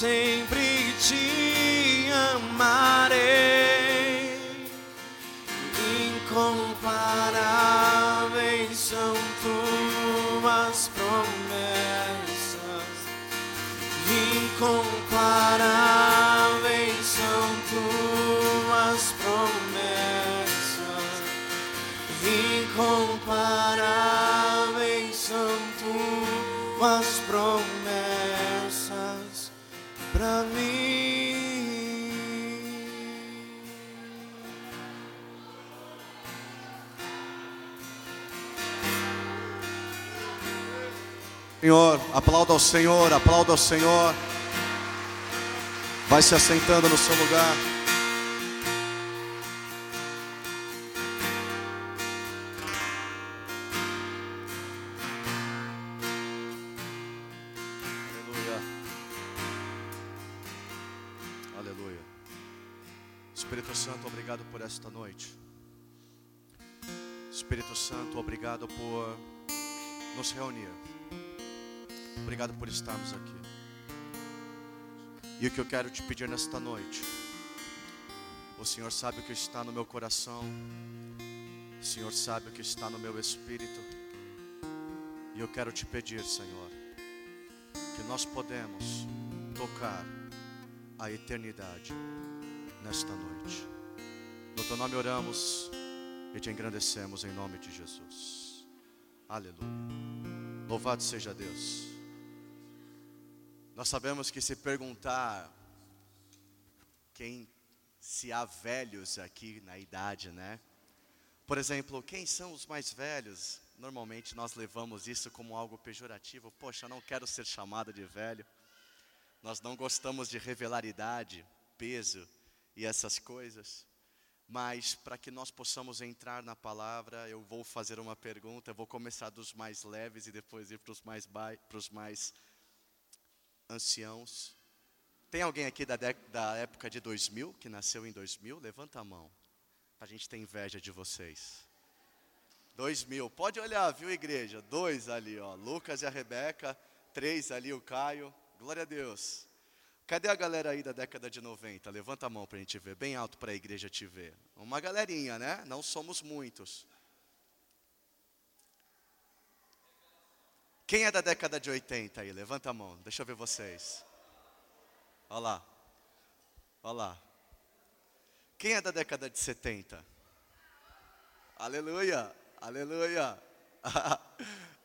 sempre te Senhor, aplauda ao Senhor, aplauda ao Senhor. Vai se assentando no seu lugar. Aleluia. Aleluia. Espírito Santo, obrigado por esta noite. Espírito Santo, obrigado por nos reunir. Obrigado por estarmos aqui. E o que eu quero te pedir nesta noite, o Senhor sabe o que está no meu coração, o Senhor sabe o que está no meu espírito, e eu quero te pedir, Senhor, que nós podemos tocar a eternidade nesta noite. No teu nome oramos e te engrandecemos em nome de Jesus. Aleluia. Louvado seja Deus. Nós sabemos que se perguntar quem se há velhos aqui na idade, né? Por exemplo, quem são os mais velhos? Normalmente nós levamos isso como algo pejorativo. Poxa, não quero ser chamado de velho. Nós não gostamos de revelar idade, peso e essas coisas. Mas para que nós possamos entrar na palavra, eu vou fazer uma pergunta. Eu vou começar dos mais leves e depois ir para os mais, para os mais anciãos. Tem alguém aqui da, da época de 2000, que nasceu em 2000? Levanta a mão. A gente tem inveja de vocês. 2000, pode olhar, viu, igreja? Dois ali, ó. Lucas e a Rebeca. Três ali, o Caio. Glória a Deus. Cadê a galera aí da década de 90? Levanta a mão para a gente ver, bem alto para a igreja te ver. Uma galerinha, né? Não somos muitos. Quem é da década de 80 aí? Levanta a mão, deixa eu ver vocês. Olha lá. Olha lá. Quem é da década de 70? Aleluia, aleluia,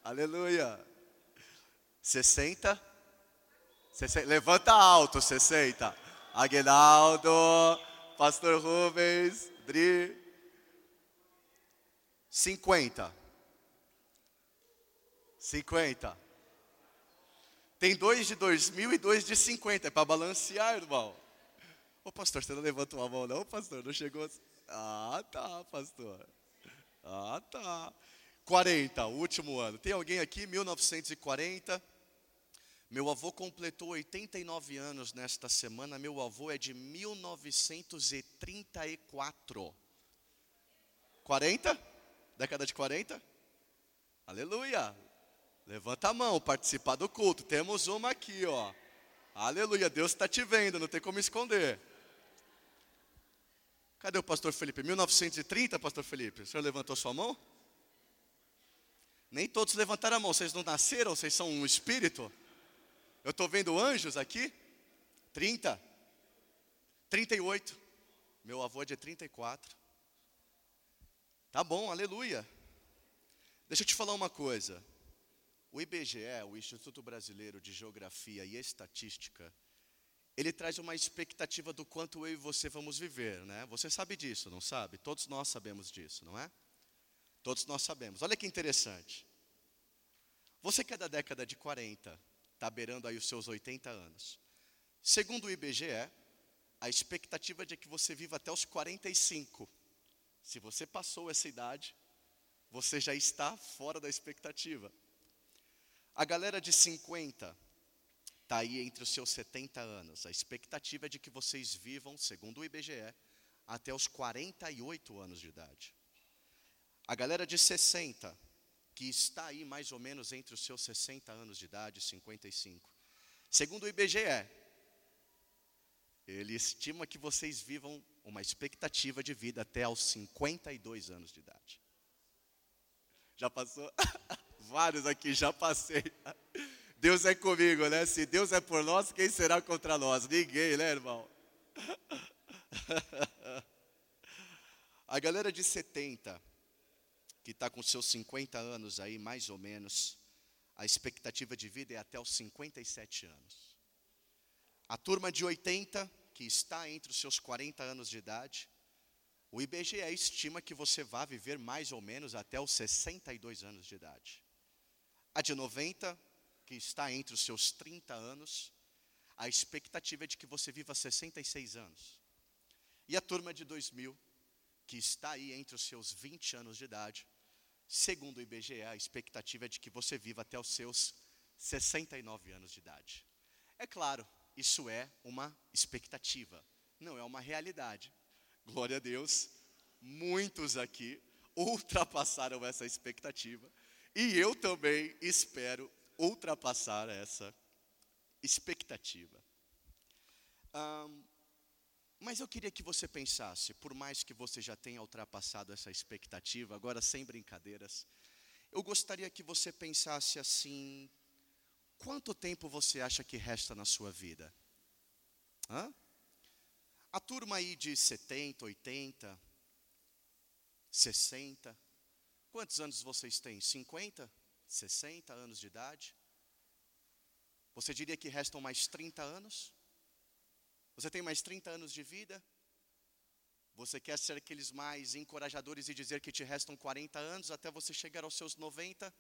aleluia. 60? 60? Levanta alto, 60. Aguinaldo, Pastor Rubens, Dri. 50. 50. Tem dois de 2000 e dois de 50. É para balancear, irmão. Ô pastor, você não levantou a mão, não, pastor? Não chegou. Ah, tá, pastor. Ah, tá. 40, último ano. Tem alguém aqui, 1940? Meu avô completou 89 anos nesta semana. Meu avô é de 1934. 40? Década de 40? Aleluia. Levanta a mão, participar do culto. Temos uma aqui, ó. Aleluia, Deus está te vendo, não tem como esconder. Cadê o pastor Felipe? 1930, pastor Felipe? O senhor levantou sua mão? Nem todos levantaram a mão. Vocês não nasceram? Vocês são um espírito? Eu estou vendo anjos aqui. 30. 38. Meu avô é de 34. Tá bom, aleluia. Deixa eu te falar uma coisa. O IBGE, o Instituto Brasileiro de Geografia e Estatística, ele traz uma expectativa do quanto eu e você vamos viver, né? Você sabe disso, não sabe? Todos nós sabemos disso, não é? Todos nós sabemos. Olha que interessante. Você que é da década de 40, está beirando aí os seus 80 anos. Segundo o IBGE, a expectativa é de que você viva até os 45. Se você passou essa idade, você já está fora da expectativa. A galera de 50 está aí entre os seus 70 anos. A expectativa é de que vocês vivam, segundo o IBGE, até os 48 anos de idade. A galera de 60 que está aí mais ou menos entre os seus 60 anos de idade e 55. Segundo o IBGE, ele estima que vocês vivam uma expectativa de vida até aos 52 anos de idade. Já passou? Vários aqui, já passei. Deus é comigo, né? Se Deus é por nós, quem será contra nós? Ninguém, né, irmão? A galera de 70, que está com seus 50 anos aí, mais ou menos, a expectativa de vida é até os 57 anos. A turma de 80, que está entre os seus 40 anos de idade, o IBGE estima que você vai viver mais ou menos até os 62 anos de idade. A de 90, que está entre os seus 30 anos, a expectativa é de que você viva 66 anos. E a turma de 2000, que está aí entre os seus 20 anos de idade, segundo o IBGE, a expectativa é de que você viva até os seus 69 anos de idade. É claro, isso é uma expectativa, não é uma realidade. Glória a Deus, muitos aqui ultrapassaram essa expectativa e eu também espero ultrapassar essa expectativa. Um, mas eu queria que você pensasse, por mais que você já tenha ultrapassado essa expectativa, agora sem brincadeiras, eu gostaria que você pensasse assim: quanto tempo você acha que resta na sua vida? Hã? A turma aí de 70, 80, 60, quantos anos vocês têm? 50? 60 anos de idade? Você diria que restam mais 30 anos? Você tem mais 30 anos de vida? Você quer ser aqueles mais encorajadores e dizer que te restam 40 anos até você chegar aos seus 90?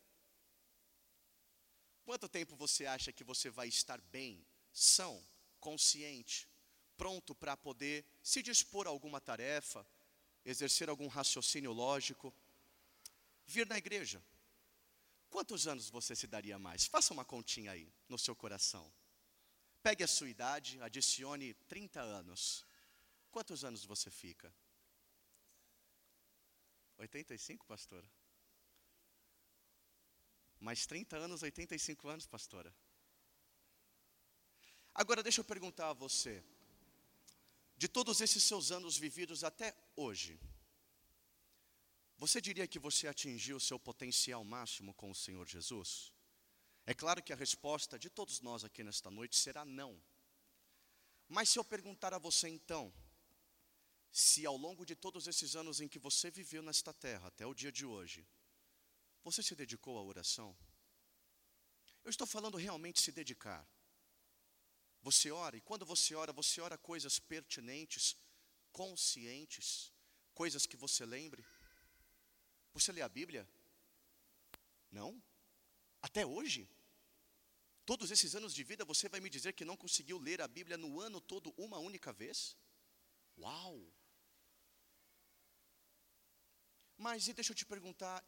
Quanto tempo você acha que você vai estar bem, são, consciente, pronto para poder se dispor a alguma tarefa, exercer algum raciocínio lógico, vir na igreja? Quantos anos você se daria mais? Faça uma continha aí no seu coração. Pegue a sua idade, adicione 30 anos. Quantos anos você fica? 85, pastora? Mais 30 anos, 85 anos, pastora. Agora deixa eu perguntar a você. De todos esses seus anos vividos até hoje, você diria que você atingiu o seu potencial máximo com o Senhor Jesus? É claro que a resposta de todos nós aqui nesta noite será não. Mas se eu perguntar a você então, se ao longo de todos esses anos em que você viveu nesta terra, até o dia de hoje, você se dedicou à oração? Eu estou falando realmente se dedicar. Você ora, e quando você ora, você ora coisas pertinentes, conscientes, coisas que você lembre. Você lê a Bíblia? Não? Até hoje? Todos esses anos de vida você vai me dizer que não conseguiu ler a Bíblia no ano todo uma única vez? Uau! Mas e deixa eu te perguntar,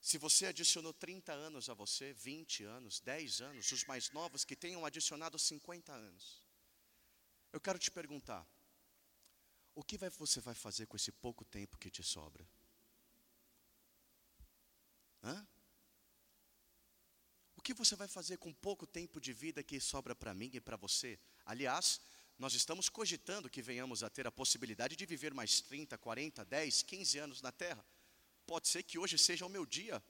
se você adicionou 30 anos a você, 20 anos, 10 anos, os mais novos que tenham adicionado 50 anos. Eu quero te perguntar, o que vai, você vai fazer com esse pouco tempo que te sobra? Hã? que você vai fazer com pouco tempo de vida que sobra para mim e para você? Aliás, nós estamos cogitando que venhamos a ter a possibilidade de viver mais 30, 40, 10, 15 anos na terra. Pode ser que hoje seja o meu dia.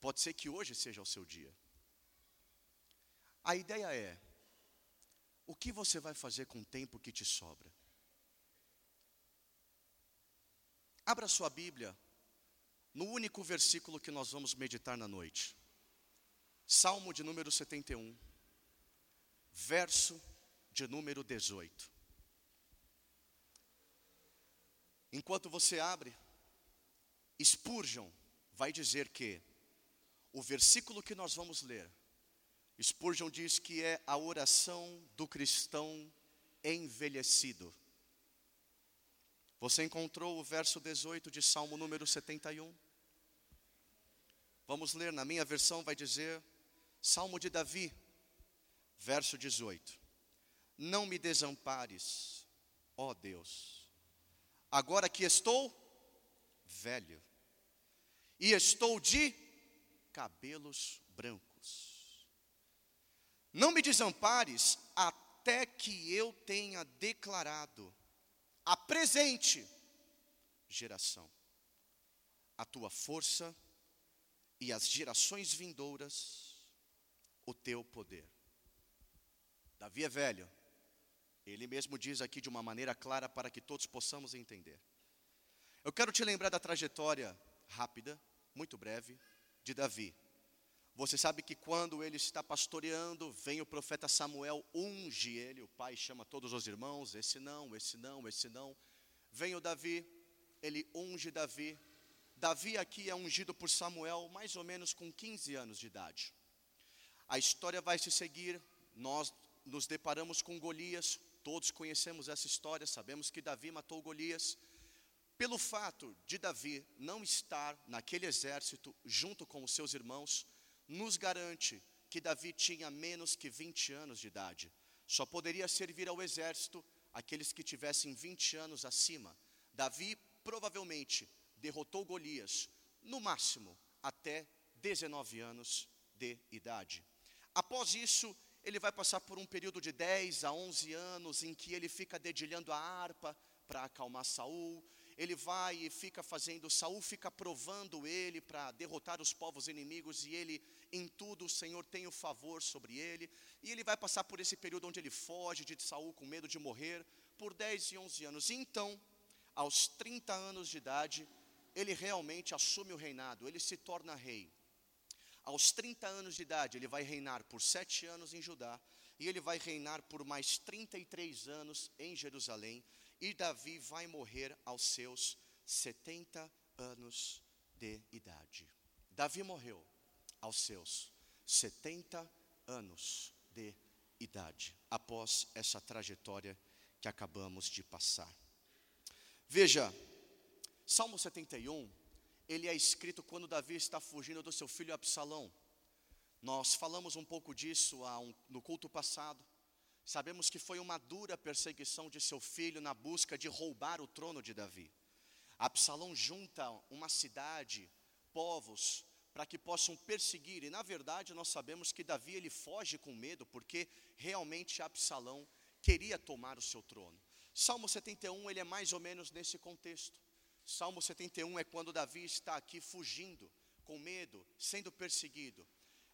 Pode ser que hoje seja o seu dia. A ideia é: o que você vai fazer com o tempo que te sobra? Abra sua Bíblia no único versículo que nós vamos meditar na noite. Salmo de número 71, verso de número 18. Enquanto você abre, Spurgeon vai dizer que o versículo que nós vamos ler, Spurgeon diz que é a oração do cristão envelhecido. Você encontrou o verso 18 de Salmo número 71? Vamos ler, na minha versão vai dizer: Salmo de Davi, verso 18: Não me desampares, ó Deus, agora que estou velho, e estou de cabelos brancos. Não me desampares até que eu tenha declarado a presente geração a tua força e as gerações vindouras o teu poder. Davi é velho, ele mesmo diz aqui de uma maneira clara para que todos possamos entender. Eu quero te lembrar da trajetória rápida, muito breve, de Davi. Você sabe que quando ele está pastoreando, vem o profeta Samuel, unge ele, o pai chama todos os irmãos, esse não, esse não, esse não. Vem o Davi, ele unge Davi. Davi aqui é ungido por Samuel mais ou menos com 15 anos de idade. A história vai se seguir, nós nos deparamos com Golias, todos conhecemos essa história, sabemos que Davi matou Golias. Pelo fato de Davi não estar naquele exército junto com os seus irmãos, nos garante que Davi tinha menos que 20 anos de idade. Só poderia servir ao exército aqueles que tivessem 20 anos acima. Davi provavelmente derrotou Golias, no máximo até 19 anos de idade. Após isso, ele vai passar por um período de 10 a 11 anos em que ele fica dedilhando a harpa para acalmar Saul, ele vai e fica fazendo, Saul fica provando ele para derrotar os povos inimigos e ele em tudo o Senhor tem o favor sobre ele, e ele vai passar por esse período onde ele foge de Saul com medo de morrer por 10 e 11 anos. E então, aos 30 anos de idade, ele realmente assume o reinado, ele se torna rei. Aos 30 anos de idade, ele vai reinar por sete anos em Judá, e ele vai reinar por mais 33 anos em Jerusalém, e Davi vai morrer aos seus 70 anos de idade. Davi morreu aos seus 70 anos de idade, após essa trajetória que acabamos de passar. Veja, Salmo 71, ele é escrito quando Davi está fugindo do seu filho Absalão. Nós falamos um pouco disso no culto passado. Sabemos que foi uma dura perseguição de seu filho na busca de roubar o trono de Davi. Absalão junta uma cidade, povos, para que possam perseguir. E na verdade nós sabemos que Davi ele foge com medo, porque realmente Absalão queria tomar o seu trono. Salmo 71 ele é mais ou menos nesse contexto. Salmo 71 é quando Davi está aqui fugindo, com medo, sendo perseguido.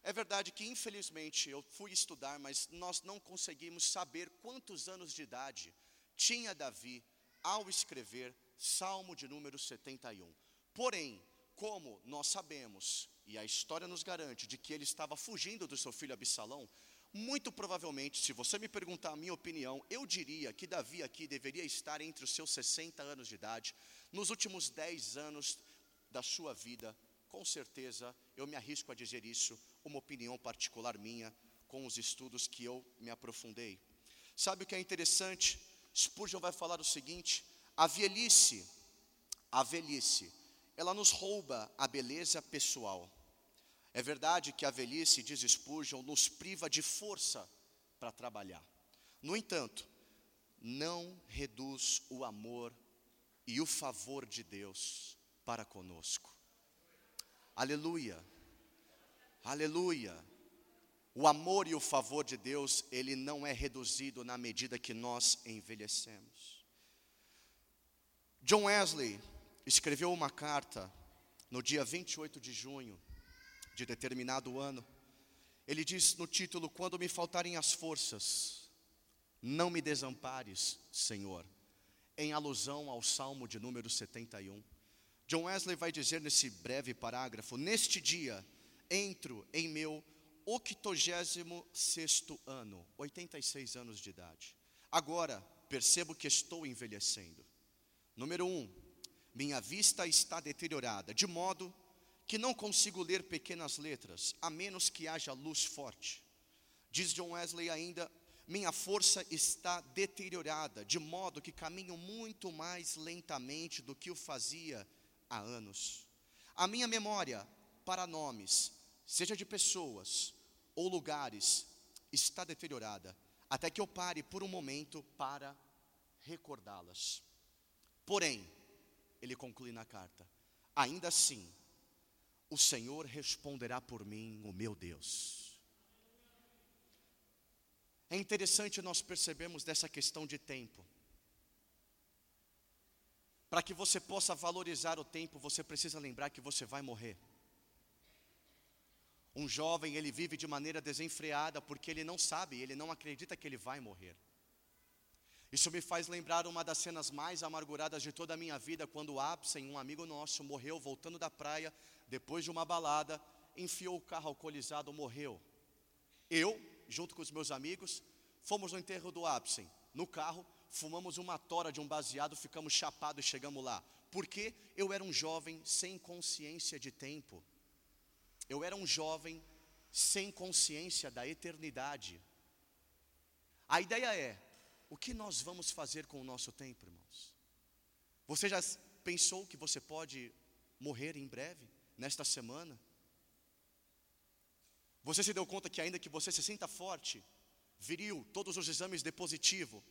É verdade que, infelizmente, eu fui estudar, mas nós não conseguimos saber quantos anos de idade tinha Davi ao escrever Salmo de número 71. Porém, como nós sabemos, e a história nos garante, de que ele estava fugindo do seu filho Absalão, muito provavelmente, se você me perguntar a minha opinião, eu diria que Davi aqui deveria estar entre os seus 60 anos de idade, nos últimos 10 anos da sua vida, com certeza, eu me arrisco a dizer isso, uma opinião particular minha, com os estudos que eu me aprofundei. Sabe o que é interessante? Spurgeon vai falar o seguinte: a velhice, a velhice, ela nos rouba a beleza pessoal. É verdade que a velhice, diz Spurgeon, nos priva de força para trabalhar. No entanto, não reduz o amor e o favor de Deus para conosco. Aleluia. Aleluia. O amor e o favor de Deus, ele não é reduzido na medida que nós envelhecemos. John Wesley escreveu uma carta no dia 28 de junho de determinado ano. Ele diz no título: Quando me faltarem as forças, não me desampares, Senhor, em alusão ao Salmo de número 71. John Wesley vai dizer nesse breve parágrafo: Neste dia, entro em meu 86 ano, 86 anos de idade. Agora, percebo que estou envelhecendo. Número um, minha vista está deteriorada, de modo que não consigo ler pequenas letras, a menos que haja luz forte. Diz John Wesley ainda: minha força está deteriorada, de modo que caminho muito mais lentamente do que o fazia há anos. A minha memória para nomes, seja de pessoas ou lugares, está deteriorada, até que eu pare por um momento para recordá-las. Porém, ele conclui na carta, ainda assim, o Senhor responderá por mim, o meu Deus. É interessante nós percebermos dessa questão de tempo. Para que você possa valorizar o tempo, você precisa lembrar que você vai morrer. Um jovem, ele vive de maneira desenfreada porque ele não sabe, ele não acredita que ele vai morrer. Isso me faz lembrar uma das cenas mais amarguradas de toda a minha vida, quando Absen, um amigo nosso, morreu voltando da praia, depois de uma balada, enfiou o carro alcoolizado, morreu. Eu, junto com os meus amigos, fomos no enterro do Absen. No carro, fumamos uma tora de um baseado, ficamos chapados e chegamos lá. Porque eu era um jovem sem consciência de tempo. Eu era um jovem sem consciência da eternidade. A ideia é: o que nós vamos fazer com o nosso tempo, irmãos? Você já pensou que você pode morrer em breve, nesta semana? Você se deu conta que, ainda que você se sinta forte, viril, todos os exames de positivo,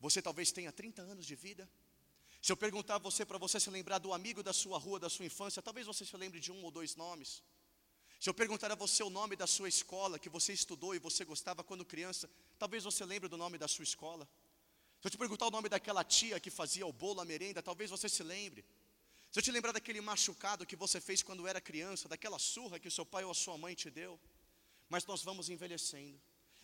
você talvez tenha 30 anos de vida? Se eu perguntar a você para você se lembrar do amigo da sua rua, da sua infância, talvez você se lembre de um ou dois nomes. Se eu perguntar a você o nome da sua escola que você estudou e você gostava quando criança, talvez você lembre do nome da sua escola. Se eu te perguntar o nome daquela tia que fazia o bolo, a merenda, talvez você se lembre. Se eu te lembrar daquele machucado que você fez quando era criança, daquela surra que o seu pai ou a sua mãe te deu. Mas nós vamos envelhecendo.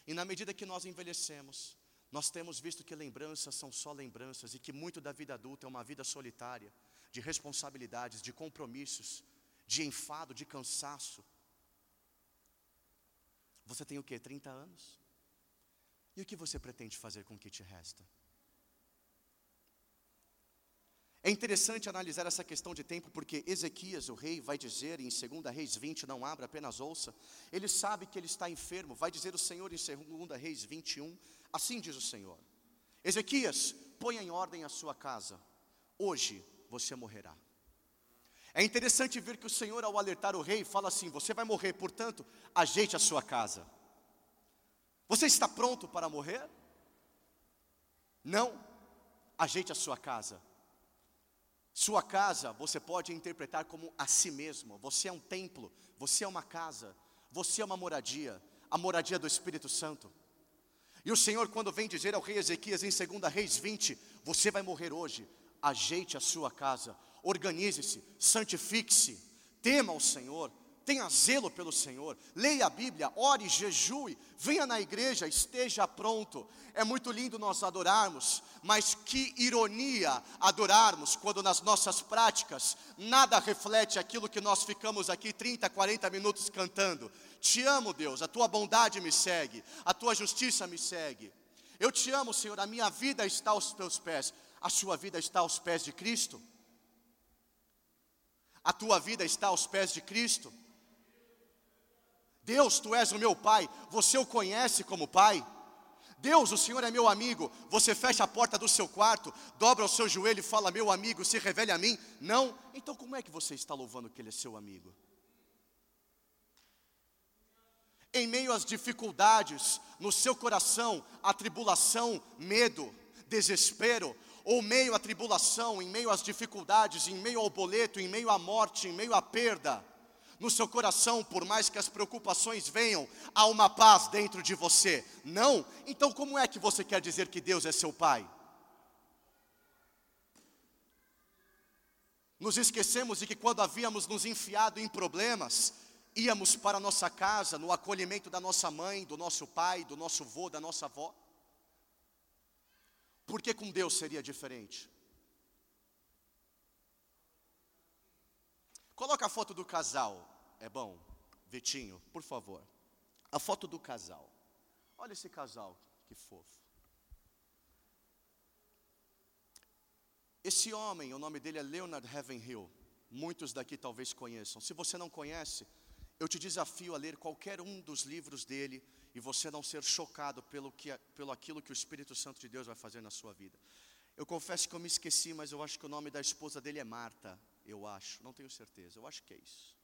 E na medida que nós envelhecemos, nós temos visto que lembranças são só lembranças e que muito da vida adulta é uma vida solitária, de responsabilidades, de compromissos, de enfado, de cansaço. Você tem o que? 30 anos? E o que você pretende fazer com o que te resta? É interessante analisar essa questão de tempo, porque Ezequias, o rei, vai dizer em 2 Reis 20, não abra, apenas ouça. Ele sabe que ele está enfermo, vai dizer o Senhor em 2 Reis 21, assim diz o Senhor: Ezequias, ponha em ordem a sua casa, hoje você morrerá. É interessante ver que o Senhor, ao alertar o rei, fala assim: Você vai morrer, portanto, ajeite a sua casa. Você está pronto para morrer? Não? Ajeite a sua casa. Sua casa você pode interpretar como a si mesmo. Você é um templo, você é uma casa, você é uma moradia, a moradia do Espírito Santo. E o Senhor, quando vem dizer ao rei Ezequias em 2 Reis 20: Você vai morrer hoje, ajeite a sua casa, organize-se, santifique-se, tema o Senhor, tenha zelo pelo Senhor, leia a Bíblia, ore, jejue, venha na igreja, esteja pronto. É muito lindo nós adorarmos, mas que ironia adorarmos quando nas nossas práticas nada reflete aquilo que nós ficamos aqui 30, 40 minutos cantando. Te amo, Deus, a tua bondade me segue, a tua justiça me segue. Eu te amo, Senhor, a minha vida está aos teus pés, a sua vida está aos pés de Cristo a tua vida está aos pés de Cristo. Deus, tu és o meu Pai, você o conhece como Pai. Deus, o Senhor é meu amigo. Você fecha a porta do seu quarto, dobra o seu joelho e fala: Meu amigo, se revele a mim. Não? Então, como é que você está louvando que Ele é seu amigo? Em meio às dificuldades, no seu coração, a tribulação, medo, desespero, ou meio à tribulação, em meio às dificuldades, em meio ao boleto, em meio à morte, em meio à perda, no seu coração, por mais que as preocupações venham, há uma paz dentro de você. Não? Então, como é que você quer dizer que Deus é seu Pai? Nos esquecemos de que quando havíamos nos enfiado em problemas, íamos para nossa casa, no acolhimento da nossa mãe, do nosso pai, do nosso avô, da nossa avó. Por que com Deus seria diferente? Coloca a foto do casal. É bom, Vitinho, por favor. A foto do casal. Olha esse casal, que fofo. Esse homem, o nome dele é Leonard Heavenhill. Muitos daqui talvez conheçam. Se você não conhece, eu te desafio a ler qualquer um dos livros dele e você não ser chocado pelo, que, pelo aquilo que o Espírito Santo de Deus vai fazer na sua vida. Eu confesso que eu me esqueci, mas eu acho que o nome da esposa dele é Marta, eu acho, não tenho certeza, eu acho que é isso.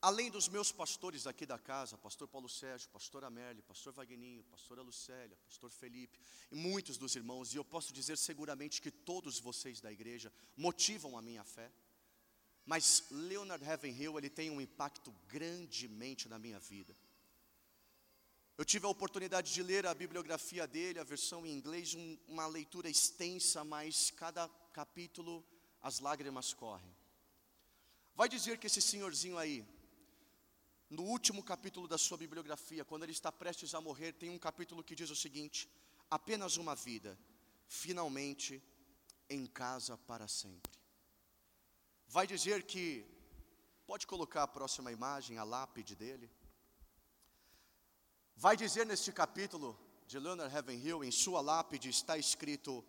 Além dos meus pastores aqui da casa, pastor Paulo Sérgio, pastor Amélie, pastor Vagninho, pastora Lucélia, pastor Felipe, e muitos dos irmãos, e eu posso dizer seguramente que todos vocês da igreja motivam a minha fé. Mas Leonard Ravenhill, ele tem um impacto grandemente na minha vida. Eu tive a oportunidade de ler a bibliografia dele, a versão em inglês, um, uma leitura extensa, mas cada capítulo as lágrimas correm. Vai dizer que esse senhorzinho aí, no último capítulo da sua bibliografia, quando ele está prestes a morrer, tem um capítulo que diz o seguinte: apenas uma vida, finalmente em casa para sempre. Vai dizer que, pode colocar a próxima imagem, a lápide dele. Vai dizer neste capítulo de Leonard Ravenhill, em sua lápide está escrito: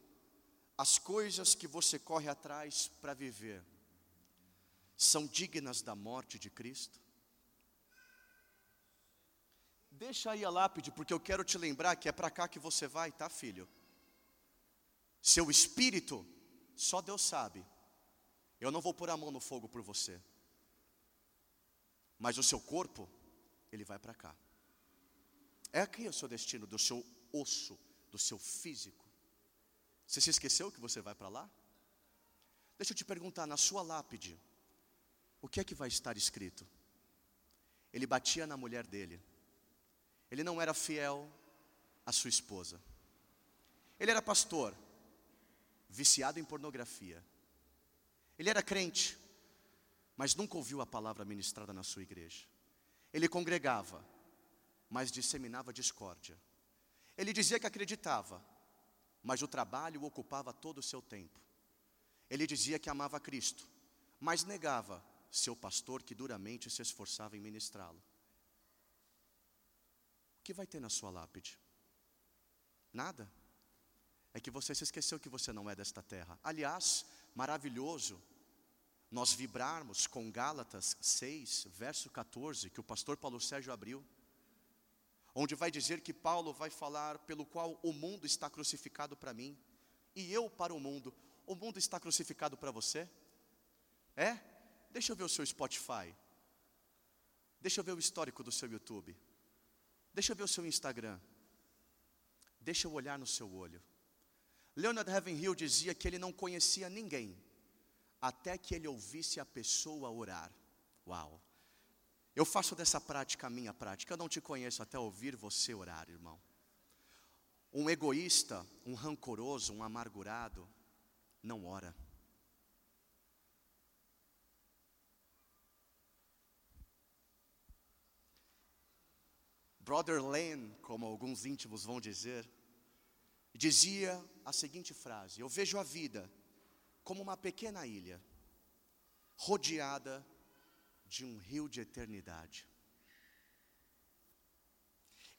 as coisas que você corre atrás para viver são dignas da morte de Cristo? Deixa aí a lápide, porque eu quero te lembrar que é para cá que você vai, tá, filho? Seu espírito, só Deus sabe. Eu não vou pôr a mão no fogo por você. Mas o seu corpo, ele vai para cá. É aqui o seu destino, do seu osso, do seu físico. Você se esqueceu que você vai para lá? Deixa eu te perguntar, na sua lápide, o que é que vai estar escrito? Ele batia na mulher dele. Ele não era fiel à sua esposa. Ele era pastor, viciado em pornografia. Ele era crente, mas nunca ouviu a palavra ministrada na sua igreja. Ele congregava, mas disseminava discórdia. Ele dizia que acreditava, mas o trabalho ocupava todo o seu tempo. Ele dizia que amava Cristo, mas negava seu pastor que duramente se esforçava em ministrá-lo que vai ter na sua lápide? Nada. É que você se esqueceu que você não é desta terra. Aliás, maravilhoso nós vibrarmos com Gálatas 6, verso 14, que o pastor Paulo Sérgio abriu, onde vai dizer que Paulo vai falar pelo qual o mundo está crucificado para mim e eu para o mundo. O mundo está crucificado para você? É? Deixa eu ver o seu Spotify. Deixa eu ver o histórico do seu YouTube. Deixa eu ver o seu Instagram. Deixa eu olhar no seu olho. Leonard Ravenhill dizia que ele não conhecia ninguém até que ele ouvisse a pessoa orar. Uau! Eu faço dessa prática a minha prática. Eu não te conheço até ouvir você orar, irmão. Um egoísta, um rancoroso, um amargurado, não ora. Brother Len, como alguns íntimos vão dizer, dizia a seguinte frase: Eu vejo a vida como uma pequena ilha, rodeada de um rio de eternidade.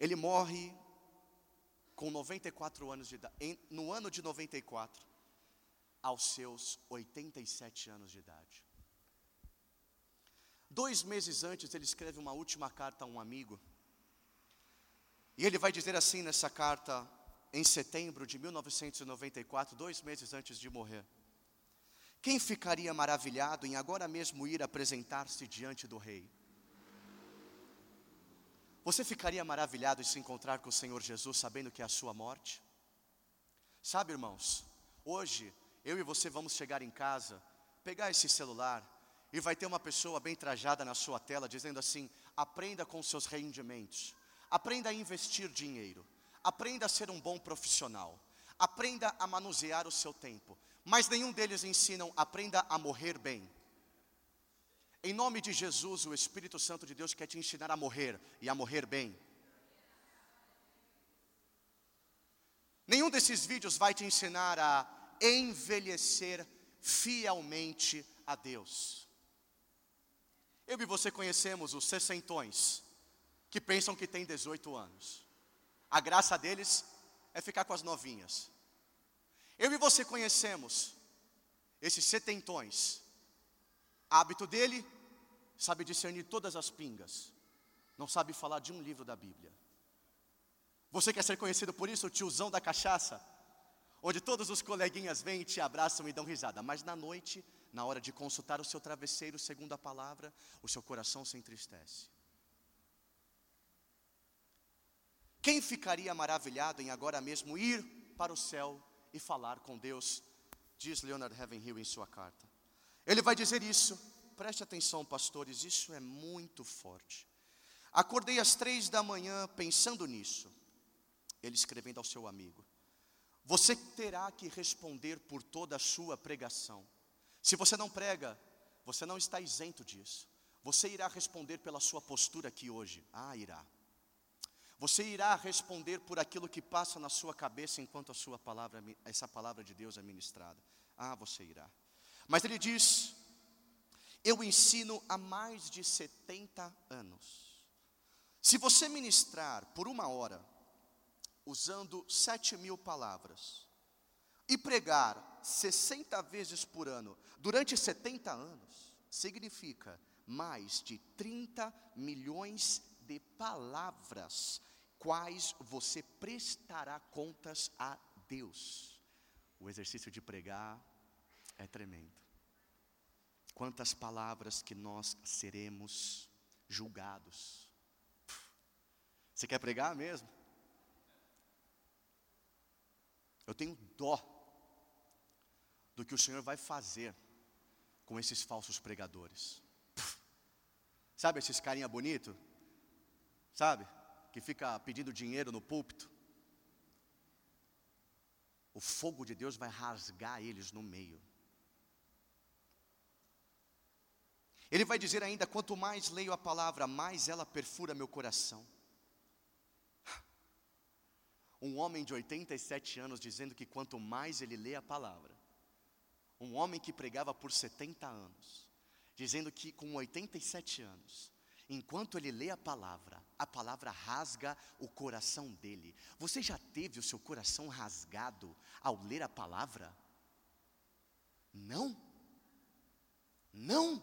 Ele morre com 94 anos de idade, no ano de 94, aos seus 87 anos de idade. Dois meses antes, ele escreve uma última carta a um amigo, e ele vai dizer assim nessa carta, em setembro de 1994, dois meses antes de morrer: Quem ficaria maravilhado em agora mesmo ir apresentar-se diante do Rei? Você ficaria maravilhado em se encontrar com o Senhor Jesus sabendo que é a sua morte? Sabe, irmãos, hoje eu e você vamos chegar em casa, pegar esse celular e vai ter uma pessoa bem trajada na sua tela dizendo assim: aprenda com seus rendimentos. Aprenda a investir dinheiro. Aprenda a ser um bom profissional. Aprenda a manusear o seu tempo. Mas nenhum deles ensinam, aprenda a morrer bem. Em nome de Jesus, o Espírito Santo de Deus quer te ensinar a morrer e a morrer bem. Nenhum desses vídeos vai te ensinar a envelhecer fielmente a Deus. Eu e você conhecemos os sessentões que pensam que tem 18 anos. A graça deles é ficar com as novinhas. Eu e você conhecemos esses setentões. Hábito dele, sabe discernir todas as pingas. Não sabe falar de um livro da Bíblia. Você quer ser conhecido por isso, o tiozão da cachaça? Onde todos os coleguinhas vêm te abraçam e dão risada. Mas na noite, na hora de consultar o seu travesseiro, segundo a palavra, o seu coração se entristece. Quem ficaria maravilhado em agora mesmo ir para o céu e falar com Deus? Diz Leonard Ravenhill em sua carta. Ele vai dizer isso preste atenção, pastores, isso é muito forte. Acordei às três da manhã pensando nisso. Ele escrevendo ao seu amigo: Você terá que responder por toda a sua pregação. Se você não prega, você não está isento disso. Você irá responder pela sua postura aqui hoje. Ah, irá. Você irá responder por aquilo que passa na sua cabeça enquanto a sua palavra, essa palavra de Deus é ministrada. Ah, você irá. Mas ele diz: Eu ensino há mais de 70 anos. Se você ministrar por uma hora, usando sete mil palavras, e pregar 60 vezes por ano, durante 70 anos, significa mais de 30 milhões de palavras, quais você prestará contas a Deus. O exercício de pregar é tremendo. Quantas palavras que nós seremos julgados. Você quer pregar mesmo? Eu tenho dó do que o Senhor vai fazer com esses falsos pregadores. Sabe esses carinha bonito? Sabe? Que fica pedindo dinheiro no púlpito. O fogo de Deus vai rasgar eles no meio. Ele vai dizer ainda: quanto mais leio a palavra, mais ela perfura meu coração. Um homem de 87 anos dizendo que quanto mais ele lê a palavra, um homem que pregava por 70 anos, dizendo que com 87 anos, enquanto ele lê a palavra, a palavra rasga o coração dele. Você já teve o seu coração rasgado ao ler a palavra? Não? Não?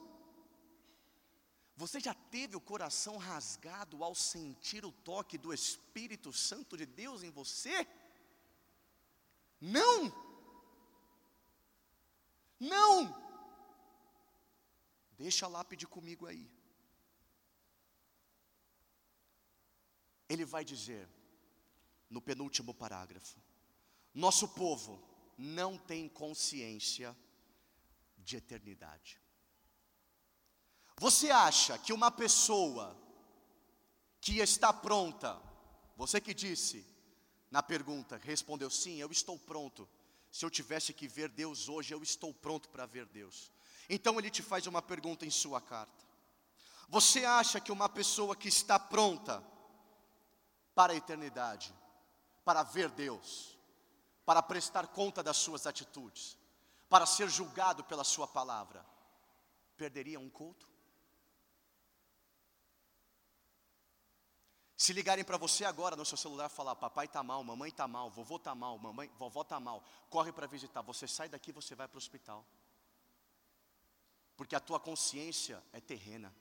Você já teve o coração rasgado ao sentir o toque do Espírito Santo de Deus em você? Não! Não! Deixa a lápide comigo aí. Ele vai dizer, no penúltimo parágrafo: Nosso povo não tem consciência de eternidade. Você acha que uma pessoa que está pronta, você que disse na pergunta, respondeu sim, eu estou pronto. Se eu tivesse que ver Deus hoje, eu estou pronto para ver Deus. Então ele te faz uma pergunta em sua carta. Você acha que uma pessoa que está pronta para a eternidade, para ver Deus, para prestar conta das suas atitudes, para ser julgado pela sua palavra, perderia um culto? Se ligarem para você agora no seu celular falar, papai está mal, mamãe está mal, vovô está mal, mamãe, vovó está mal, corre para visitar. Você sai daqui, você vai para o hospital. Porque a tua consciência é terrena.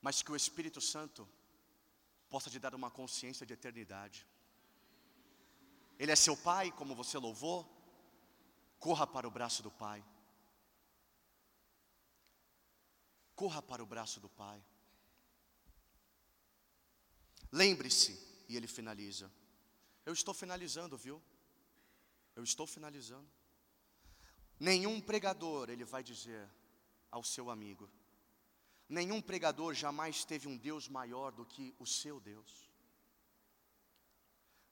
Mas que o Espírito Santo possa te dar uma consciência de eternidade. Ele é seu pai, como você louvou. Corra para o braço do pai. Corra para o braço do pai. Lembre-se, e ele finaliza. Eu estou finalizando, viu? Eu estou finalizando. Nenhum pregador, ele vai dizer ao seu amigo, nenhum pregador jamais teve um Deus maior do que o seu Deus.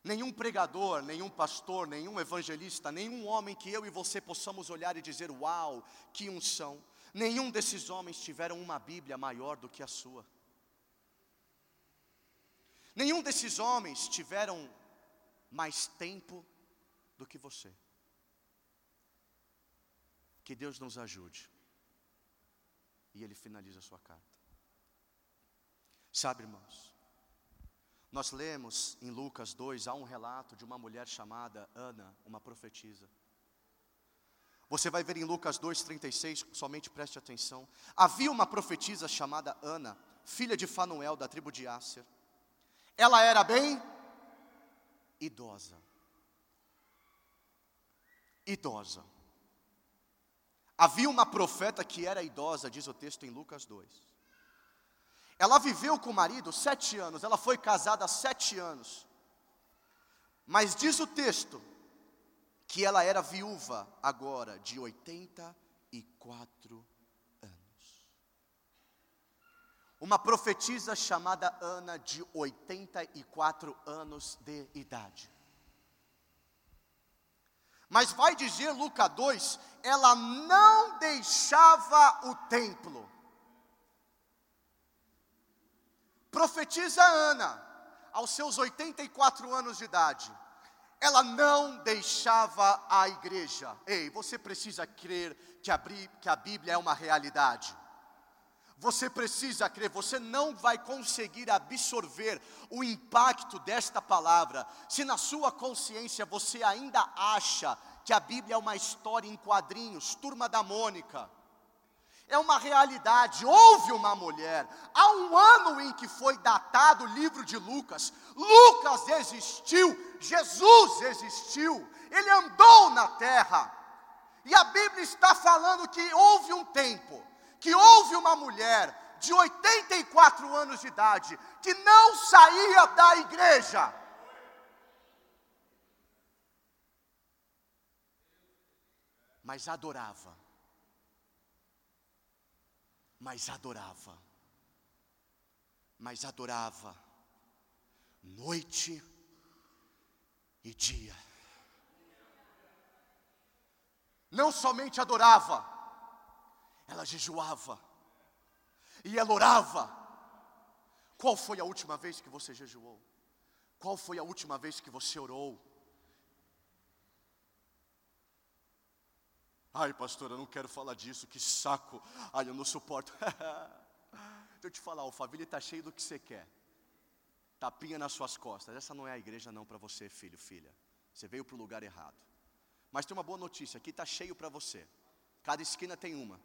Nenhum pregador, nenhum pastor, nenhum evangelista, nenhum homem que eu e você possamos olhar e dizer: Uau, que unção. Nenhum desses homens tiveram uma Bíblia maior do que a sua. Nenhum desses homens tiveram mais tempo do que você. Que Deus nos ajude. E ele finaliza a sua carta. Sabe, irmãos, nós lemos em Lucas 2, há um relato de uma mulher chamada Ana, uma profetisa. Você vai ver em Lucas 2,36, somente preste atenção. Havia uma profetisa chamada Ana, filha de Fanuel, da tribo de Asser. Ela era bem idosa. Idosa. Havia uma profeta que era idosa, diz o texto em Lucas 2. Ela viveu com o marido sete anos, ela foi casada sete anos. Mas diz o texto que ela era viúva agora, de 84 anos. Uma profetisa chamada Ana, de 84 anos de idade. Mas vai dizer Lucas 2, ela não deixava o templo. Profetiza Ana, aos seus 84 anos de idade, ela não deixava a igreja. Ei, você precisa crer que a, que a Bíblia é uma realidade. Você precisa crer, você não vai conseguir absorver o impacto desta palavra se na sua consciência você ainda acha que a Bíblia é uma história em quadrinhos, turma da Mônica. É uma realidade. Houve uma mulher, há um ano em que foi datado o livro de Lucas. Lucas existiu, Jesus existiu, ele andou na terra. E a Bíblia está falando que houve um tempo que houve uma mulher de 84 anos de idade que não saía da igreja. Mas adorava. Mas adorava. Mas adorava. Noite e dia. Não somente adorava, ela jejuava e ela orava. Qual foi a última vez que você jejuou? Qual foi a última vez que você orou? Ai, pastor, eu não quero falar disso, que saco. Ai, eu não suporto. Deixa eu te falar, o família está cheio do que você quer. Tapinha nas suas costas. Essa não é a igreja não para você, filho, filha. Você veio para o lugar errado. Mas tem uma boa notícia, aqui está cheio para você. Cada esquina tem uma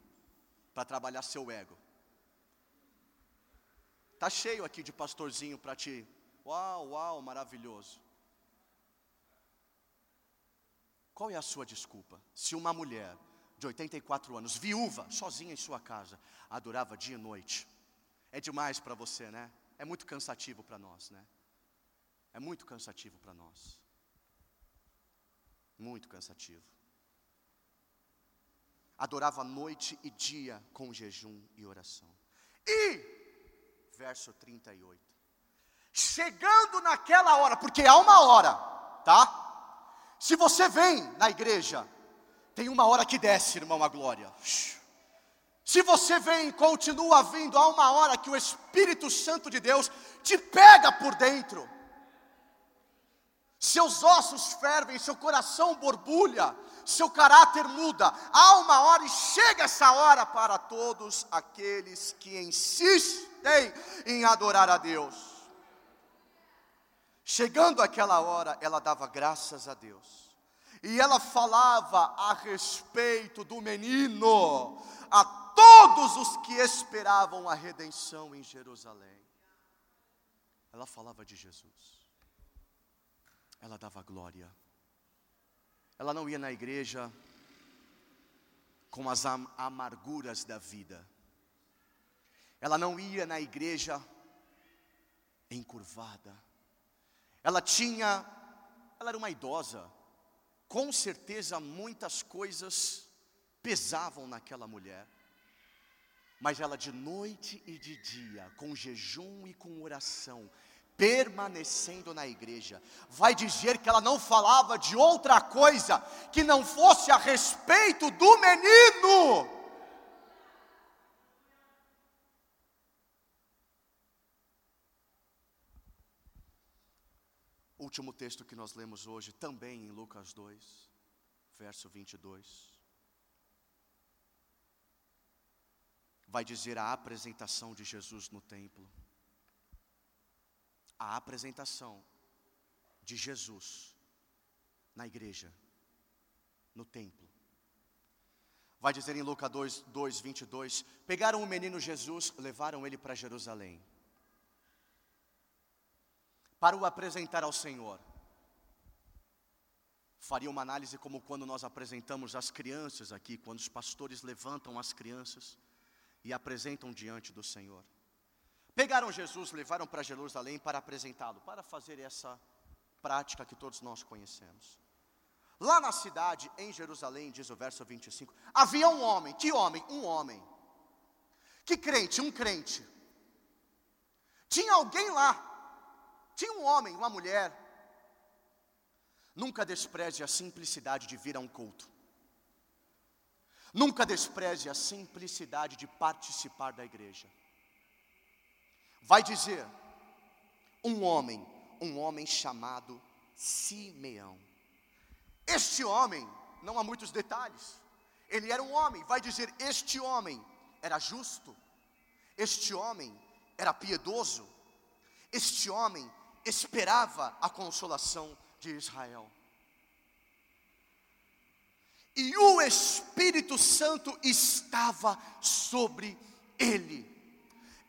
para trabalhar seu ego. Tá cheio aqui de pastorzinho para ti. Uau, uau, maravilhoso. Qual é a sua desculpa? Se uma mulher de 84 anos, viúva, sozinha em sua casa, adorava dia e noite, é demais para você, né? É muito cansativo para nós, né? É muito cansativo para nós. Muito cansativo adorava noite e dia com jejum e oração. E, verso 38, chegando naquela hora, porque há uma hora, tá? Se você vem na igreja, tem uma hora que desce, irmão, a glória. Se você vem e continua vindo, há uma hora que o Espírito Santo de Deus te pega por dentro. Seus ossos fervem, seu coração borbulha, seu caráter muda. Há uma hora e chega essa hora para todos aqueles que insistem em adorar a Deus. Chegando aquela hora, ela dava graças a Deus. E ela falava a respeito do menino a todos os que esperavam a redenção em Jerusalém. Ela falava de Jesus. Ela dava glória ela não ia na igreja com as am amarguras da vida. Ela não ia na igreja encurvada. Ela tinha, ela era uma idosa. Com certeza muitas coisas pesavam naquela mulher. Mas ela de noite e de dia, com jejum e com oração, permanecendo na igreja. Vai dizer que ela não falava de outra coisa que não fosse a respeito do menino. Último texto que nós lemos hoje, também em Lucas 2, verso 22. Vai dizer a apresentação de Jesus no templo a apresentação de Jesus na igreja, no templo. Vai dizer em Lucas 2, 2, 22: Pegaram o menino Jesus, levaram ele para Jerusalém, para o apresentar ao Senhor. Faria uma análise como quando nós apresentamos as crianças aqui, quando os pastores levantam as crianças e apresentam diante do Senhor. Pegaram Jesus, levaram para Jerusalém para apresentá-lo, para fazer essa prática que todos nós conhecemos. Lá na cidade, em Jerusalém, diz o verso 25, havia um homem, que homem? Um homem. Que crente, um crente. Tinha alguém lá, tinha um homem, uma mulher. Nunca despreze a simplicidade de vir a um culto. Nunca despreze a simplicidade de participar da igreja. Vai dizer, um homem, um homem chamado Simeão. Este homem, não há muitos detalhes, ele era um homem, vai dizer, este homem era justo, este homem era piedoso, este homem esperava a consolação de Israel. E o Espírito Santo estava sobre ele.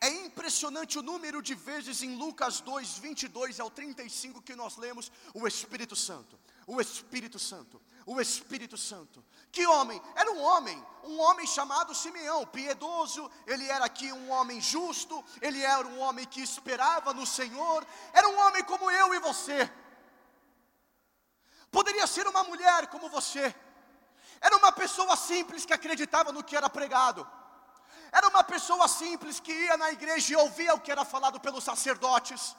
É impressionante o número de vezes em Lucas 2, 22 ao 35 que nós lemos o Espírito Santo. O Espírito Santo, o Espírito Santo. Que homem? Era um homem, um homem chamado Simeão, piedoso, ele era aqui um homem justo, ele era um homem que esperava no Senhor, era um homem como eu e você. Poderia ser uma mulher como você, era uma pessoa simples que acreditava no que era pregado. Era uma pessoa simples que ia na igreja e ouvia o que era falado pelos sacerdotes.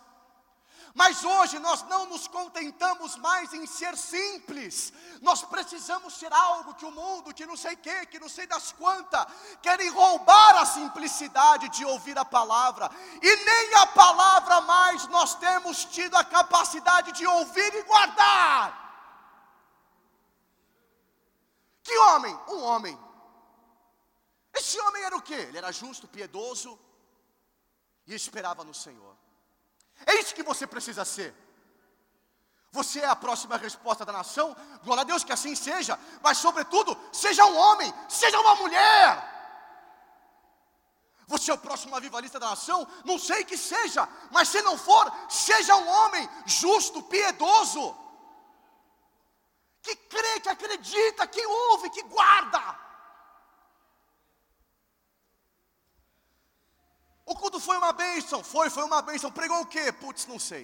Mas hoje nós não nos contentamos mais em ser simples, nós precisamos ser algo que o mundo, que não sei que, que não sei das quantas, querem roubar a simplicidade de ouvir a palavra, e nem a palavra mais nós temos tido a capacidade de ouvir e guardar. Que homem? Um homem. Esse homem era o que? Ele era justo, piedoso e esperava no Senhor. É isso que você precisa ser. Você é a próxima resposta da nação, glória a Deus que assim seja, mas sobretudo, seja um homem, seja uma mulher. Você é o próximo avivalista da nação, não sei que seja, mas se não for, seja um homem justo, piedoso que crê, que acredita, que ouve, que guarda. Culto foi uma bênção, foi, foi uma bênção. Pregou o quê? Putz, não sei.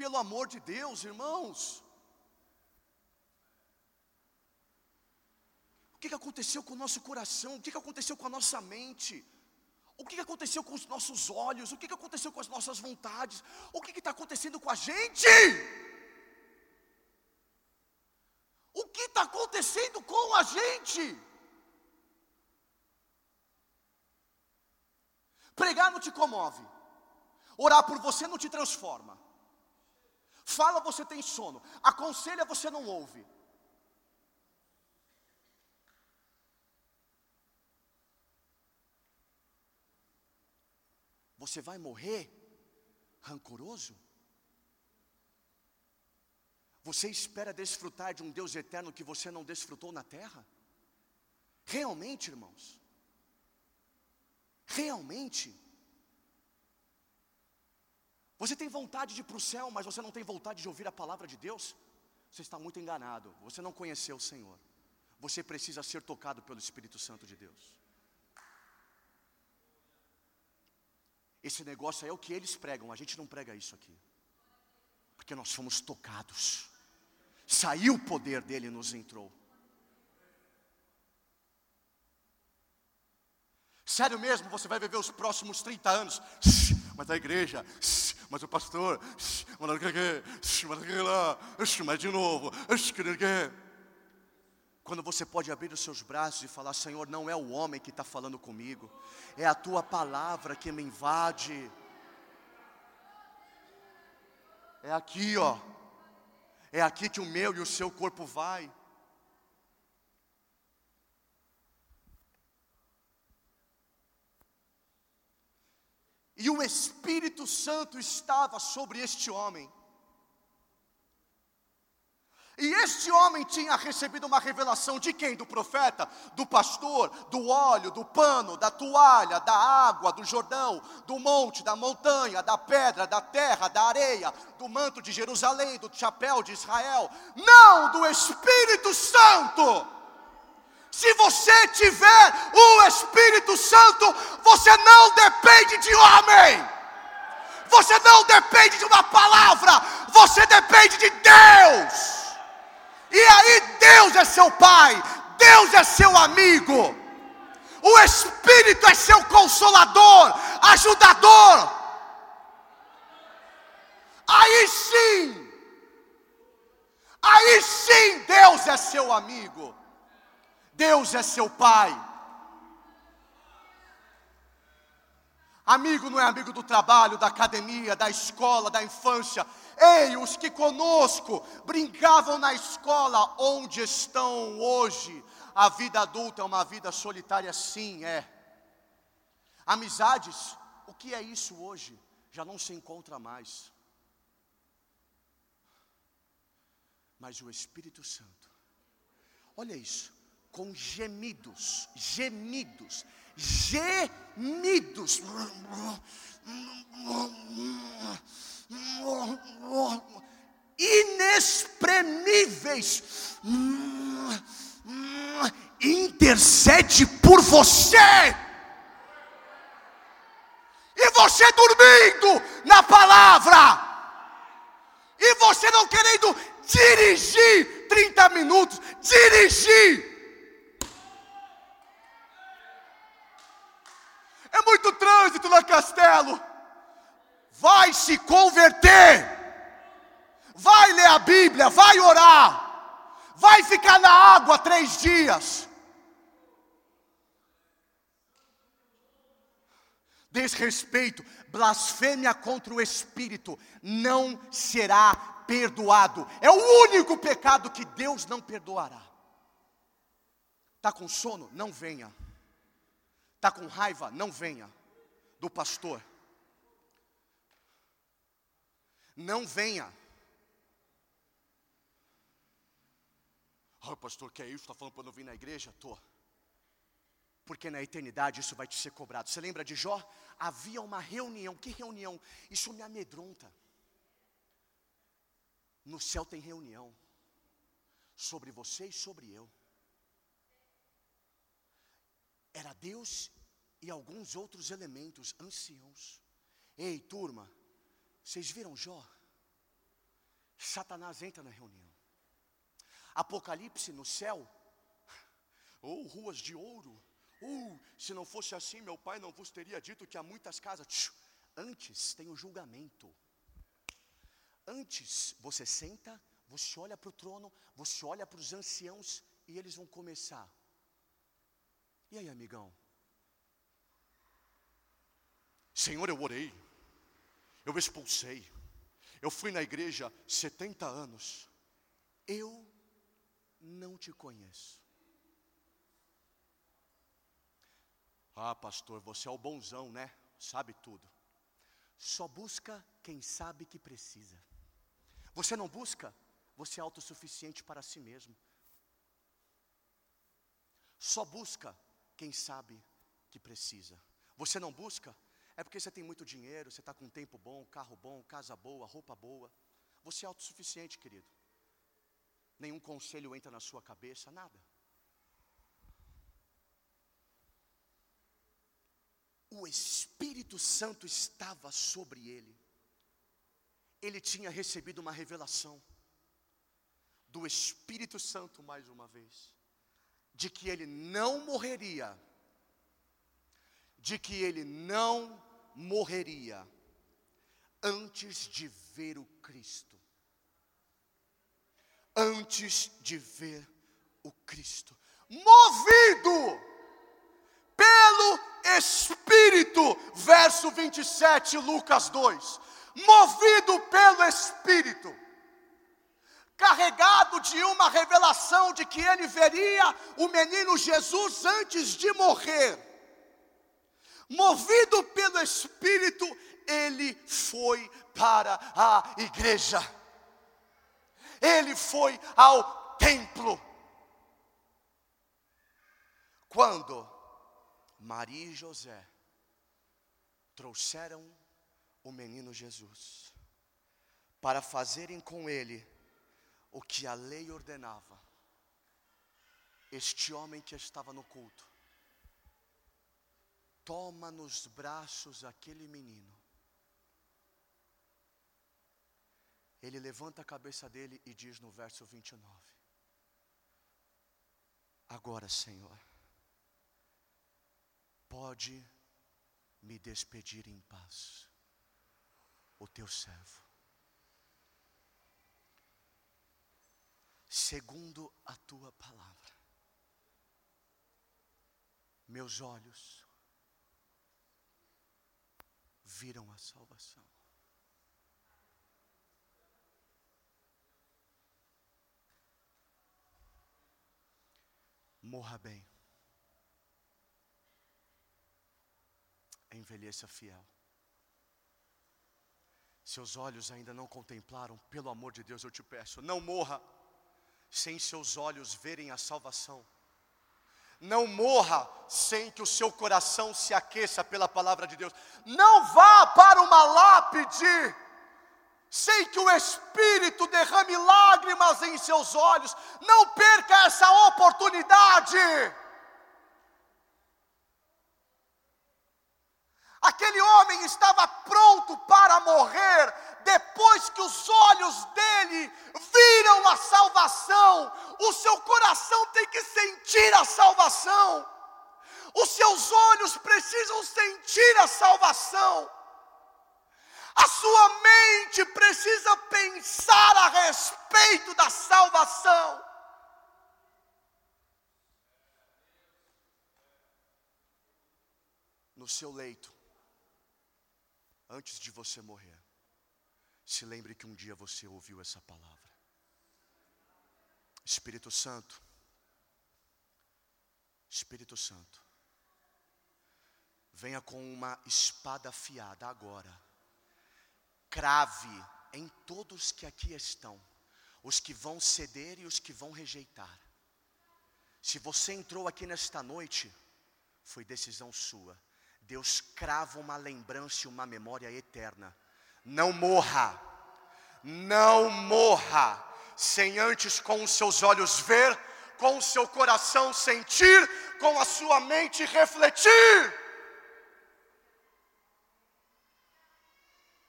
Pelo amor de Deus, irmãos. O que, aconteceu com o nosso coração? O que, aconteceu com a nossa mente? O que, que aconteceu com os nossos olhos? O que, que aconteceu com as nossas vontades? O que está acontecendo com a gente? O que está acontecendo com a gente? Pregar não te comove, orar por você não te transforma. Fala, você tem sono, aconselha, você não ouve. Você vai morrer rancoroso? Você espera desfrutar de um Deus eterno que você não desfrutou na terra? Realmente, irmãos? Realmente? Você tem vontade de ir para o céu, mas você não tem vontade de ouvir a palavra de Deus? Você está muito enganado, você não conheceu o Senhor. Você precisa ser tocado pelo Espírito Santo de Deus. Esse negócio aí é o que eles pregam, a gente não prega isso aqui. Porque nós fomos tocados. Saiu o poder dele e nos entrou. Sério mesmo, você vai viver os próximos 30 anos. Mas a igreja, mas o pastor, mas de novo, quando você pode abrir os seus braços e falar: Senhor, não é o homem que está falando comigo, é a tua palavra que me invade. É aqui, ó. É aqui que o meu e o seu corpo vai. E o Espírito Santo estava sobre este homem. E este homem tinha recebido uma revelação de quem? Do profeta, do pastor, do óleo, do pano, da toalha, da água, do Jordão, do monte, da montanha, da pedra, da terra, da areia, do manto de Jerusalém, do chapéu de Israel. Não do Espírito Santo. Se você tiver o Espírito Santo, você não depende de homem. Você não depende de uma palavra, você depende de Deus. E aí Deus é seu pai, Deus é seu amigo, o Espírito é seu consolador, ajudador. Aí sim, aí sim Deus é seu amigo, Deus é seu pai. Amigo não é amigo do trabalho, da academia, da escola, da infância. Ei, os que conosco brincavam na escola, onde estão hoje? A vida adulta é uma vida solitária, sim, é. Amizades, o que é isso hoje? Já não se encontra mais. Mas o Espírito Santo, olha isso, com gemidos, gemidos, gemidos, inexprimíveis, intercede por você. E você dormindo na palavra. E você não querendo dirigir 30 minutos, dirigir. É muito trânsito na Castelo. Vai se converter. Vai ler a Bíblia, vai orar. Vai ficar na água três dias. Desrespeito, blasfêmia contra o Espírito não será perdoado. É o único pecado que Deus não perdoará. Está com sono? Não venha. Está com raiva? Não venha. Do pastor. Não venha. Ah, pastor, que é isso? Está falando para não vir na igreja? Estou. Porque na eternidade isso vai te ser cobrado. Você lembra de Jó? Havia uma reunião. Que reunião? Isso me amedronta. No céu tem reunião. Sobre você e sobre eu. Era Deus e alguns outros elementos, anciãos. Ei, turma, vocês viram Jó? Satanás entra na reunião. Apocalipse no céu, ou oh, ruas de ouro. Uh, se não fosse assim, meu pai não vos teria dito que há muitas casas. Antes tem o julgamento. Antes você senta, você olha para o trono, você olha para os anciãos e eles vão começar. E aí, amigão? Senhor, eu orei, eu expulsei, eu fui na igreja 70 anos, eu não te conheço. Ah, pastor, você é o bonzão, né? Sabe tudo. Só busca quem sabe que precisa. Você não busca, você é autossuficiente para si mesmo. Só busca quem sabe que precisa. Você não busca, é porque você tem muito dinheiro, você está com tempo bom, carro bom, casa boa, roupa boa. Você é autossuficiente, querido. Nenhum conselho entra na sua cabeça, nada. O Espírito Santo estava sobre ele. Ele tinha recebido uma revelação do Espírito Santo mais uma vez, de que ele não morreria de que ele não morreria antes de ver o Cristo. Antes de ver o Cristo. Movido pelo Espírito, verso 27, Lucas 2. Movido pelo Espírito carregado de uma revelação de que ele veria o menino Jesus antes de morrer movido pelo Espírito, ele foi para a igreja, ele foi ao templo. Quando Maria e José trouxeram o menino Jesus para fazerem com ele o que a lei ordenava, este homem que estava no culto toma nos braços aquele menino. Ele levanta a cabeça dele e diz no verso 29: Agora, Senhor, pode me despedir em paz, o teu servo. Segundo a tua palavra. Meus olhos viram a salvação. Morra bem. Envelheça fiel. Seus olhos ainda não contemplaram, pelo amor de Deus eu te peço, não morra sem seus olhos verem a salvação. Não morra sem que o seu coração se aqueça pela palavra de Deus. Não vá para uma lápide sem que o Espírito derrame lágrimas em seus olhos. Não perca essa oportunidade. Aquele homem estava pronto para morrer depois que os olhos dele viram a salvação. O seu coração tem que sentir a salvação. Os seus olhos precisam sentir a salvação. A sua mente precisa pensar a respeito da salvação. No seu leito, antes de você morrer, se lembre que um dia você ouviu essa palavra. Espírito Santo, Espírito Santo, venha com uma espada afiada agora, crave em todos que aqui estão, os que vão ceder e os que vão rejeitar. Se você entrou aqui nesta noite, foi decisão sua Deus crava uma lembrança e uma memória eterna. Não morra, não morra, sem antes com os seus olhos ver, com o seu coração sentir, com a sua mente refletir.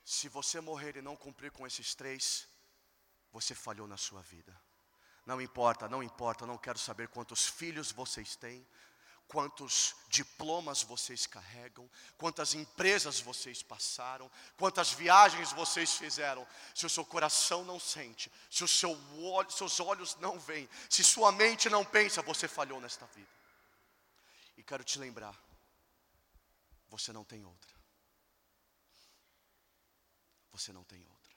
Se você morrer e não cumprir com esses três, você falhou na sua vida. Não importa, não importa, não quero saber quantos filhos vocês têm, quantos diplomas vocês carregam, quantas empresas vocês passaram, quantas viagens vocês fizeram. Se o seu coração não sente, se os seu seus olhos não veem, se sua mente não pensa, você falhou nesta vida. E quero te lembrar, você não tem outra. Você não tem outra.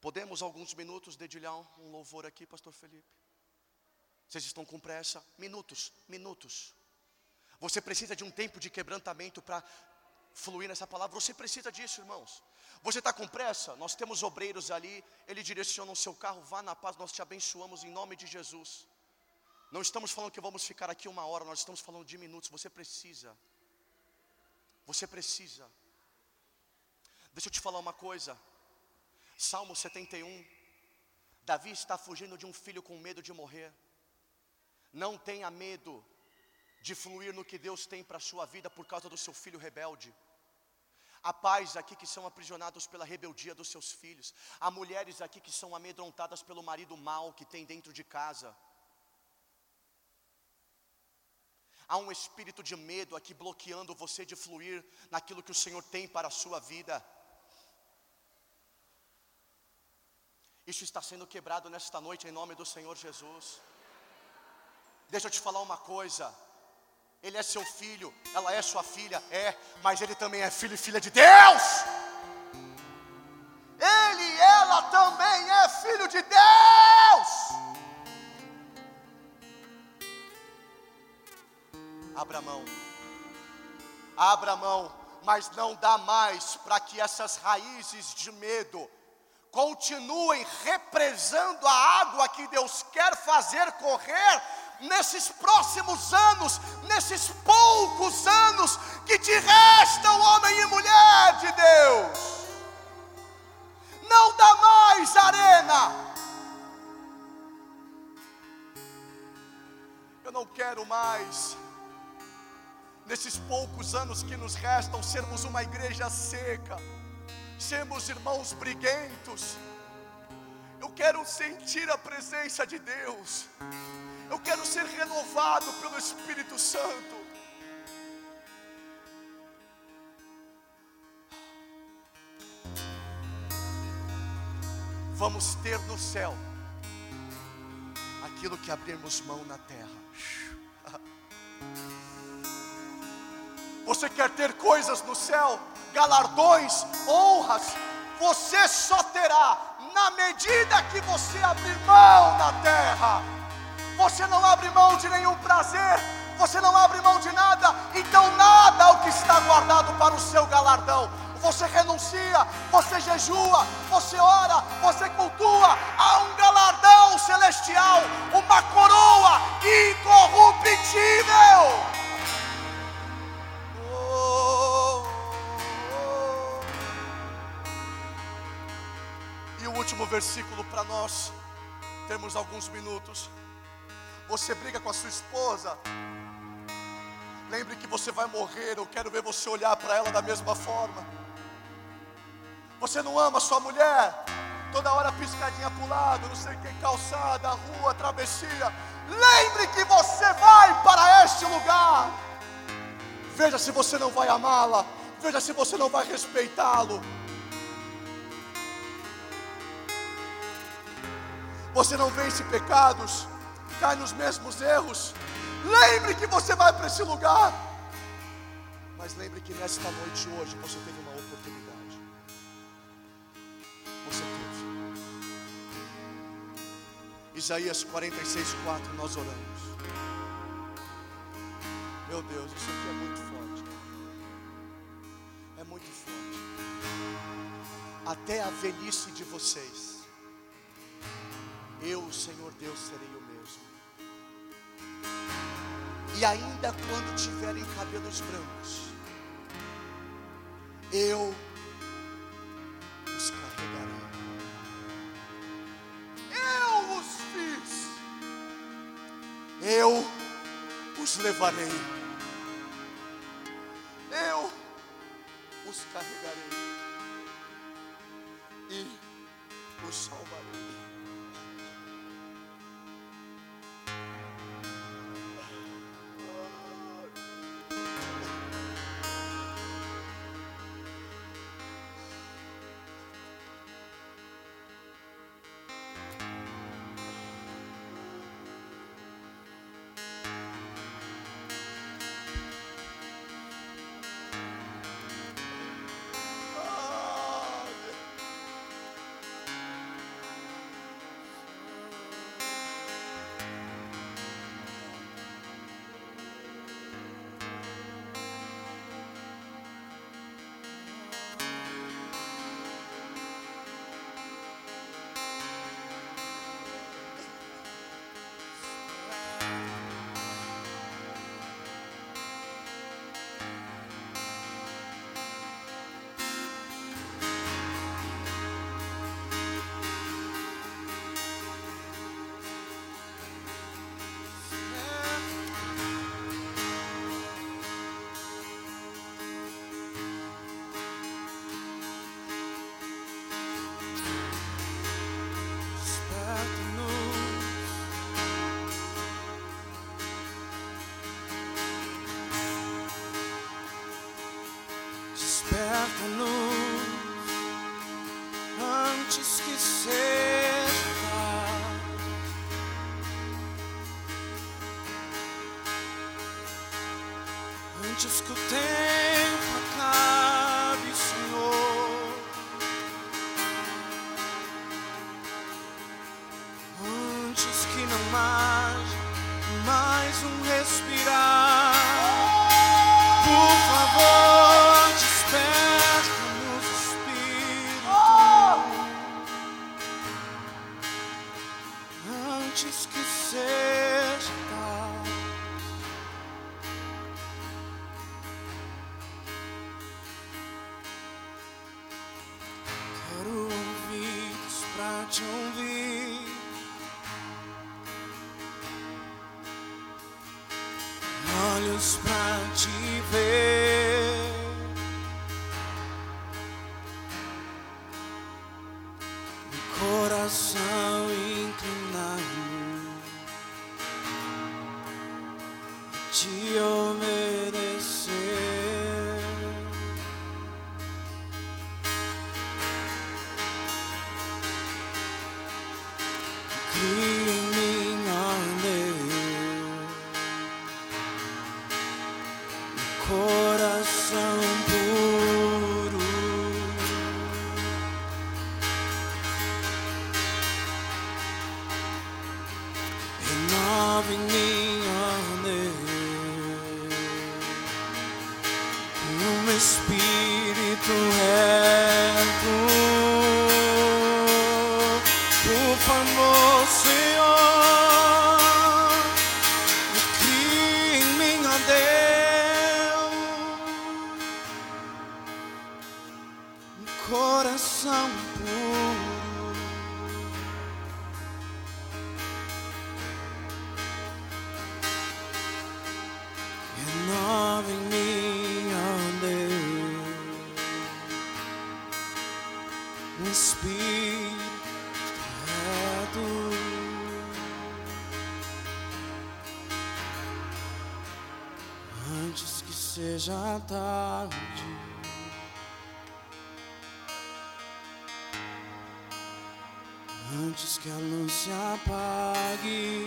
Podemos alguns minutos dedilhar um louvor aqui, pastor Felipe? Vocês estão com pressa? Minutos, minutos. Você precisa de um tempo de quebrantamento para fluir nessa palavra. Você precisa disso, irmãos. Você está com pressa? Nós temos obreiros ali, ele direciona o seu carro, vá na paz, nós te abençoamos em nome de Jesus. Não estamos falando que vamos ficar aqui uma hora, nós estamos falando de minutos. Você precisa. Você precisa. Deixa eu te falar uma coisa. Salmo 71. Davi está fugindo de um filho com medo de morrer. Não tenha medo de fluir no que Deus tem para a sua vida por causa do seu filho rebelde. Há pais aqui que são aprisionados pela rebeldia dos seus filhos. Há mulheres aqui que são amedrontadas pelo marido mau que tem dentro de casa. Há um espírito de medo aqui bloqueando você de fluir naquilo que o Senhor tem para a sua vida. Isso está sendo quebrado nesta noite em nome do Senhor Jesus. Deixa eu te falar uma coisa. Ele é seu filho, ela é sua filha, é, mas ele também é filho e filha de Deus. Ele e ela também é filho de Deus. Abra mão, abra mão, mas não dá mais para que essas raízes de medo continuem represando a água que Deus quer fazer correr nesses próximos anos, nesses poucos anos que te restam, homem e mulher de Deus. Não dá mais arena. Eu não quero mais, nesses poucos anos que nos restam, sermos uma igreja seca, sermos irmãos briguentos. Eu quero sentir a presença de Deus. Eu quero ser renovado pelo Espírito Santo. vamos ter no céu aquilo que abrirmos mão na terra. Você quer ter coisas no céu, galardões, honras, você só terá na medida que você abrir mão na terra. Você não abre mão de nenhum prazer, você não abre mão de nada, então nada é o que está guardado para o seu galardão. Você renuncia, você jejua, você ora, você cultua, há um galardão celestial, uma coroa incorruptível. Versículo para nós, temos alguns minutos. Você briga com a sua esposa, Lembre que você vai morrer. Eu quero ver você olhar para ela da mesma forma. Você não ama sua mulher? Toda hora piscadinha para o lado, não sei o que, calçada, rua, travessia. Lembre que você vai para este lugar. Veja se você não vai amá-la. Veja se você não vai respeitá-lo. Você não vence pecados, cai nos mesmos erros. Lembre que você vai para esse lugar. Mas lembre que nesta noite hoje você teve uma oportunidade. Você teve. Isaías 46, 4, nós oramos. Meu Deus, isso aqui é muito forte. É muito forte. Até a velhice de vocês, eu, Senhor Deus, serei o mesmo. E ainda quando tiverem cabelos brancos, eu os carregarei. Eu os fiz. Eu os levarei. Desperta-nos antes que seja. Antes que o tempo 不怕牧，神 já tarde. Antes que a luz se apague.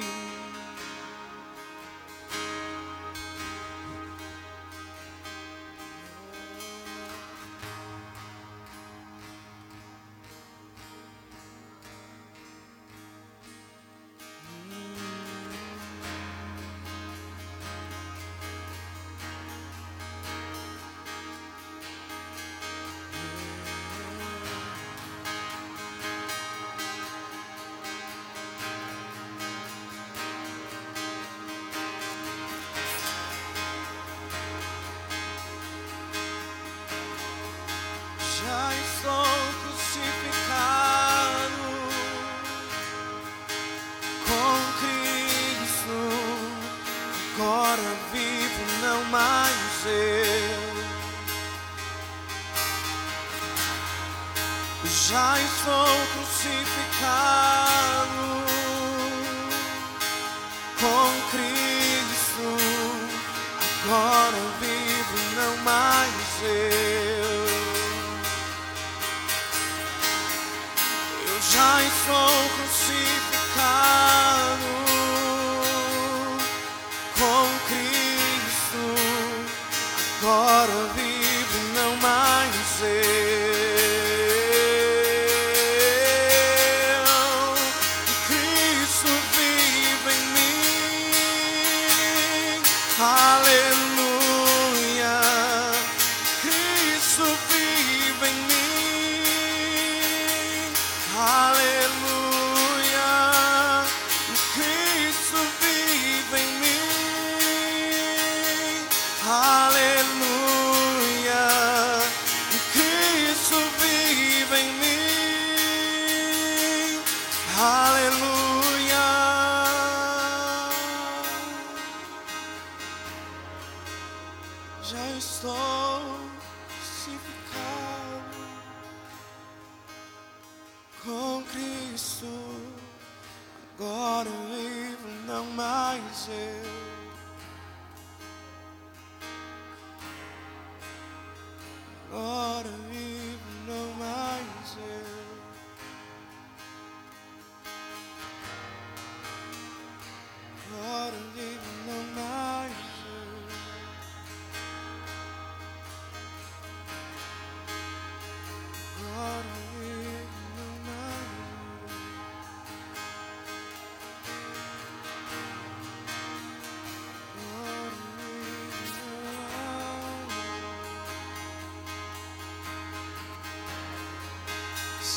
crucificado com Cristo. Agora eu vivo, não mais eu. Eu já estou crucificado.